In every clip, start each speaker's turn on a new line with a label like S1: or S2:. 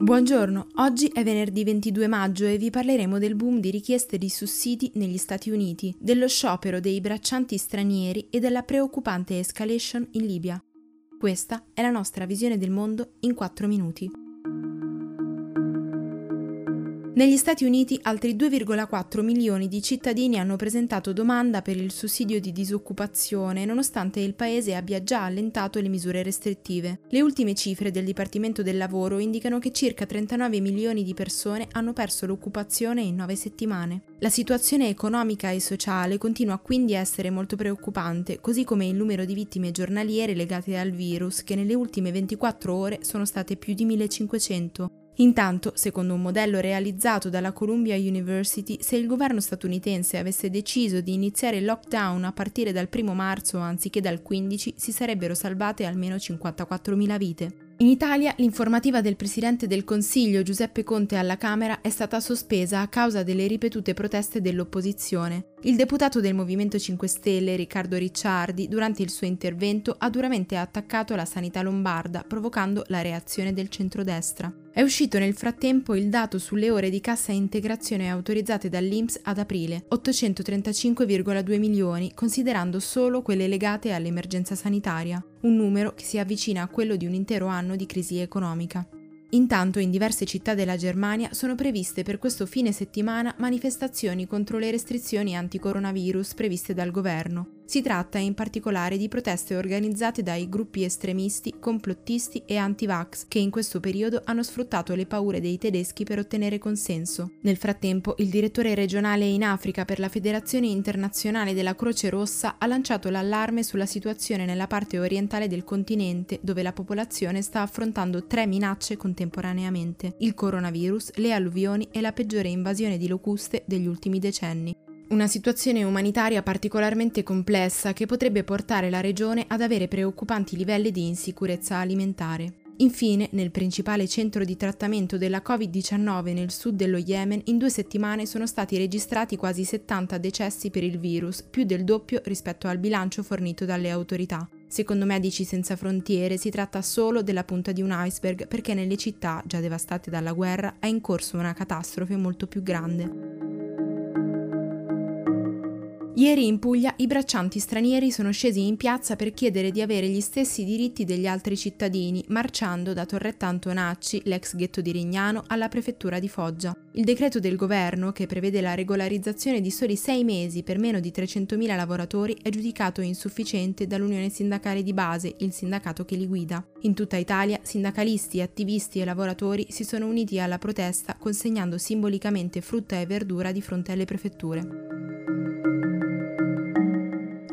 S1: Buongiorno, oggi è venerdì 22 maggio e vi parleremo del boom di richieste di sussidi negli Stati Uniti, dello sciopero dei braccianti stranieri e della preoccupante escalation in Libia. Questa è la nostra visione del mondo in 4 minuti. Negli Stati Uniti altri 2,4 milioni di cittadini hanno presentato domanda per il sussidio di disoccupazione nonostante il paese abbia già allentato le misure restrittive. Le ultime cifre del Dipartimento del Lavoro indicano che circa 39 milioni di persone hanno perso l'occupazione in nove settimane. La situazione economica e sociale continua quindi a essere molto preoccupante, così come il numero di vittime giornaliere legate al virus, che nelle ultime 24 ore sono state più di 1500. Intanto, secondo un modello realizzato dalla Columbia University, se il governo statunitense avesse deciso di iniziare il lockdown a partire dal 1 marzo anziché dal 15, si sarebbero salvate almeno 54.000 vite. In Italia l'informativa del Presidente del Consiglio Giuseppe Conte alla Camera è stata sospesa a causa delle ripetute proteste dell'opposizione. Il deputato del Movimento 5 Stelle Riccardo Ricciardi durante il suo intervento ha duramente attaccato la sanità lombarda provocando la reazione del centrodestra. È uscito nel frattempo il dato sulle ore di cassa integrazione autorizzate dall'INPS ad aprile, 835,2 milioni, considerando solo quelle legate all'emergenza sanitaria, un numero che si avvicina a quello di un intero anno di crisi economica. Intanto in diverse città della Germania sono previste per questo fine settimana manifestazioni contro le restrizioni anti-coronavirus previste dal governo. Si tratta in particolare di proteste organizzate dai gruppi estremisti, complottisti e anti-vax che in questo periodo hanno sfruttato le paure dei tedeschi per ottenere consenso. Nel frattempo, il direttore regionale in Africa per la Federazione Internazionale della Croce Rossa ha lanciato l'allarme sulla situazione nella parte orientale del continente, dove la popolazione sta affrontando tre minacce contemporaneamente: il coronavirus, le alluvioni e la peggiore invasione di locuste degli ultimi decenni. Una situazione umanitaria particolarmente complessa che potrebbe portare la regione ad avere preoccupanti livelli di insicurezza alimentare. Infine, nel principale centro di trattamento della Covid-19 nel sud dello Yemen, in due settimane sono stati registrati quasi 70 decessi per il virus, più del doppio rispetto al bilancio fornito dalle autorità. Secondo Medici Senza Frontiere si tratta solo della punta di un iceberg perché nelle città, già devastate dalla guerra, è in corso una catastrofe molto più grande. Ieri in Puglia i braccianti stranieri sono scesi in piazza per chiedere di avere gli stessi diritti degli altri cittadini, marciando da Torretta Antonacci, l'ex ghetto di Rignano, alla prefettura di Foggia. Il decreto del governo, che prevede la regolarizzazione di soli sei mesi per meno di 300.000 lavoratori, è giudicato insufficiente dall'Unione Sindacale di Base, il sindacato che li guida. In tutta Italia, sindacalisti, attivisti e lavoratori si sono uniti alla protesta consegnando simbolicamente frutta e verdura di fronte alle prefetture.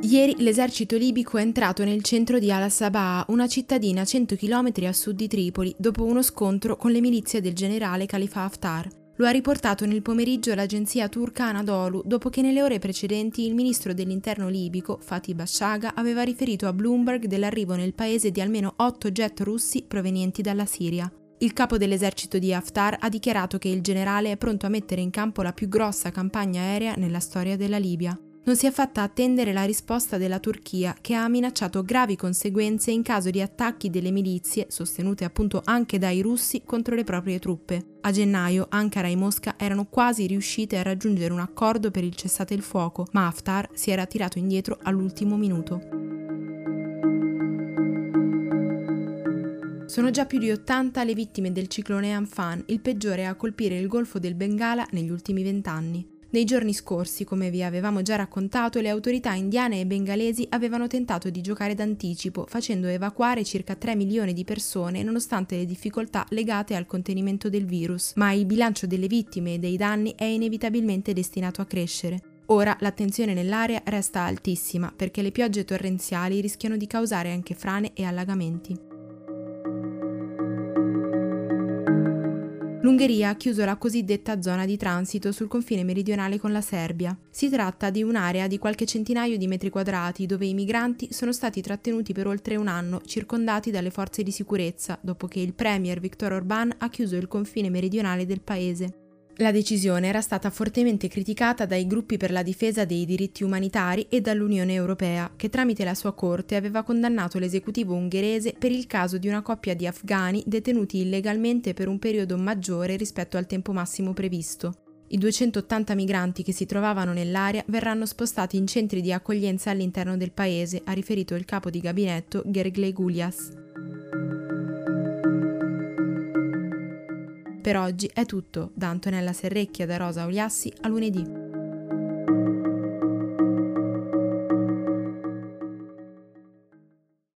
S1: Ieri l'esercito libico è entrato nel centro di Al-Sabaa, una cittadina a 100 km a sud di Tripoli, dopo uno scontro con le milizie del generale Khalifa Haftar. Lo ha riportato nel pomeriggio l'agenzia turca Anadolu, dopo che nelle ore precedenti il ministro dell'interno libico, Fatih Bashaga, aveva riferito a Bloomberg dell'arrivo nel paese di almeno 8 jet russi provenienti dalla Siria. Il capo dell'esercito di Haftar ha dichiarato che il generale è pronto a mettere in campo la più grossa campagna aerea nella storia della Libia non si è fatta attendere la risposta della Turchia, che ha minacciato gravi conseguenze in caso di attacchi delle milizie, sostenute appunto anche dai russi, contro le proprie truppe. A gennaio Ankara e Mosca erano quasi riuscite a raggiungere un accordo per il cessate il fuoco, ma Haftar si era tirato indietro all'ultimo minuto. Sono già più di 80 le vittime del ciclone Amphan, il peggiore a colpire il Golfo del Bengala negli ultimi vent'anni. Nei giorni scorsi, come vi avevamo già raccontato, le autorità indiane e bengalesi avevano tentato di giocare d'anticipo, facendo evacuare circa 3 milioni di persone nonostante le difficoltà legate al contenimento del virus, ma il bilancio delle vittime e dei danni è inevitabilmente destinato a crescere. Ora l'attenzione nell'area resta altissima perché le piogge torrenziali rischiano di causare anche frane e allagamenti. l'Ungheria ha chiuso la cosiddetta zona di transito sul confine meridionale con la Serbia. Si tratta di un'area di qualche centinaio di metri quadrati dove i migranti sono stati trattenuti per oltre un anno, circondati dalle forze di sicurezza, dopo che il premier Viktor Orbán ha chiuso il confine meridionale del paese. La decisione era stata fortemente criticata dai gruppi per la difesa dei diritti umanitari e dall'Unione Europea, che tramite la sua corte aveva condannato l'esecutivo ungherese per il caso di una coppia di afghani detenuti illegalmente per un periodo maggiore rispetto al tempo massimo previsto. I 280 migranti che si trovavano nell'area verranno spostati in centri di accoglienza all'interno del paese, ha riferito il capo di gabinetto Gergley Gulias. Per oggi è tutto, da Antonella Serrecchia da Rosa Oliassi a lunedì.